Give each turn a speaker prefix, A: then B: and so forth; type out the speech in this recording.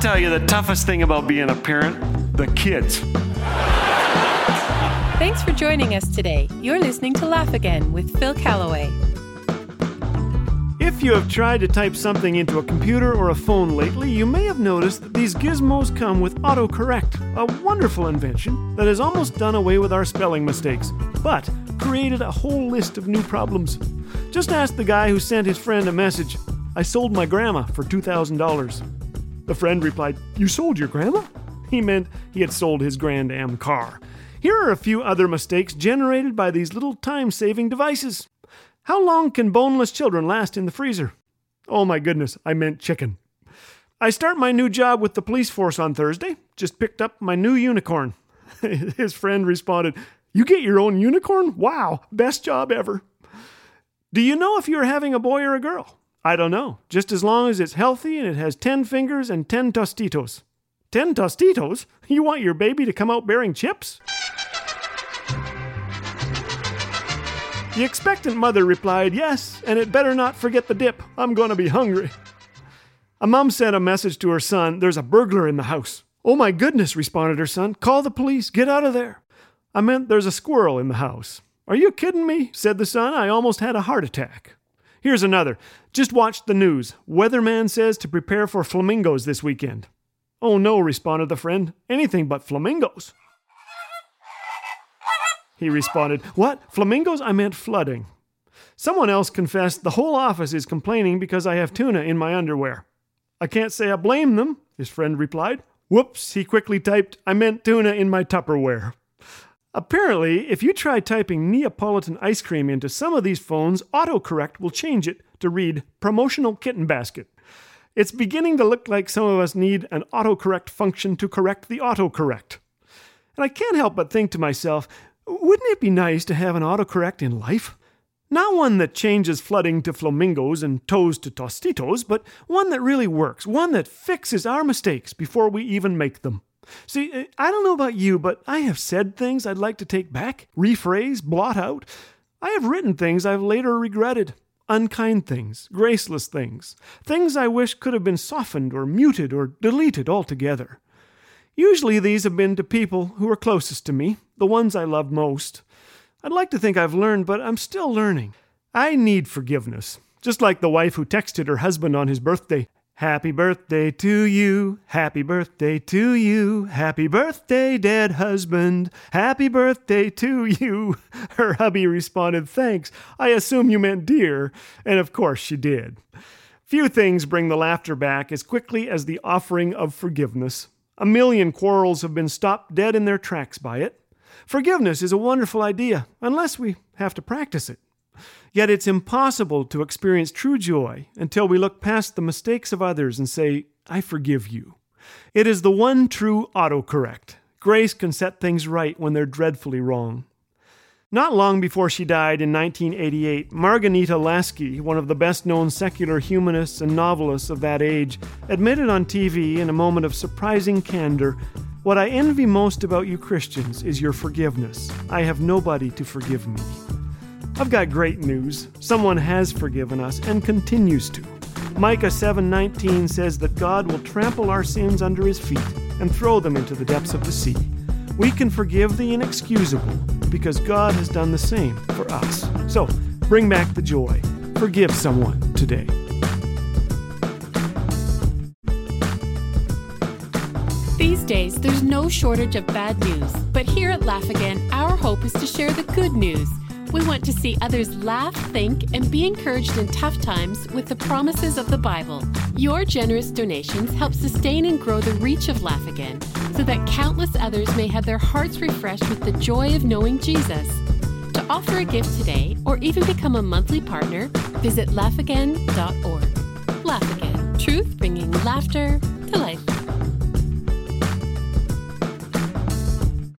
A: I'll tell you the toughest thing about being a parent the kids.
B: Thanks for joining us today. You're listening to Laugh Again with Phil Callaway.
C: If you have tried to type something into a computer or a phone lately, you may have noticed that these gizmos come with autocorrect, a wonderful invention that has almost done away with our spelling mistakes, but created a whole list of new problems. Just ask the guy who sent his friend a message I sold my grandma for $2,000. The friend replied, You sold your grandma? He meant he had sold his Grand Am car. Here are a few other mistakes generated by these little time saving devices. How long can boneless children last in the freezer? Oh my goodness, I meant chicken. I start my new job with the police force on Thursday. Just picked up my new unicorn. His friend responded, You get your own unicorn? Wow, best job ever. Do you know if you're having a boy or a girl? I don't know. Just as long as it's healthy and it has 10 fingers and 10 tostitos. 10 tostitos? You want your baby to come out bearing chips? The expectant mother replied, Yes, and it better not forget the dip. I'm to be hungry. A mom sent a message to her son, There's a burglar in the house. Oh my goodness, responded her son. Call the police. Get out of there. I meant there's a squirrel in the house. Are you kidding me? said the son. I almost had a heart attack. Here's another. Just watch the news. Weatherman says to prepare for flamingos this weekend. Oh no, responded the friend. Anything but flamingos. He responded, What? Flamingos? I meant flooding. Someone else confessed, The whole office is complaining because I have tuna in my underwear. I can't say I blame them, his friend replied. Whoops, he quickly typed, I meant tuna in my Tupperware. Apparently, if you try typing Neapolitan ice cream into some of these phones, autocorrect will change it to read promotional kitten basket. It's beginning to look like some of us need an autocorrect function to correct the autocorrect. And I can't help but think to myself, wouldn't it be nice to have an autocorrect in life? Not one that changes flooding to flamingos and toes to tostitos, but one that really works, one that fixes our mistakes before we even make them. See, eh, I don't know about you, but I have said things I'd like to take back, rephrase, blot out. I have written things I've later regretted. Unkind things, graceless things, things I wish could have been softened or muted or deleted altogether. Usually these have been to people who are closest to me, the ones I love most. I'd like to think I've learned, but I'm still learning. I need forgiveness, just like the wife who texted her husband on his birthday, Happy birthday to you, happy birthday to you, happy birthday, dead husband, happy birthday to you. Her hubby responded, Thanks, I assume you meant dear, and of course she did. Few things bring the laughter back as quickly as the offering of forgiveness. A million quarrels have been stopped dead in their tracks by it. Forgiveness is a wonderful idea, unless we have to practice it. Yet it's impossible to experience true joy until we look past the mistakes of others and say, I forgive you. It is the one true autocorrect. Grace can set things right when they're dreadfully wrong. Not long before she died in 1988, Marghanita Laski, one of the best known secular humanists and novelists of that age, admitted on TV in a moment of surprising candor What I envy most about you Christians is your forgiveness. I have nobody to forgive me. I've got great news. Someone has forgiven us and continues to. Micah 7:19 says that God will trample our sins under his feet and throw them into the depths of the sea. We can forgive the inexcusable because God has done the same for us. So, bring back the joy. Forgive someone today.
B: These days, there's no shortage of bad news, but here at Laugh Again, our hope is to share the good news. We want to see others laugh, think, and be encouraged in tough times with the promises of the Bible. Your generous donations help sustain and grow the reach of Laugh Again so that countless others may have their hearts refreshed with the joy of knowing Jesus. To offer a gift today or even become a monthly partner, visit laughagain.org. Laugh Again, truth bringing laughter to life.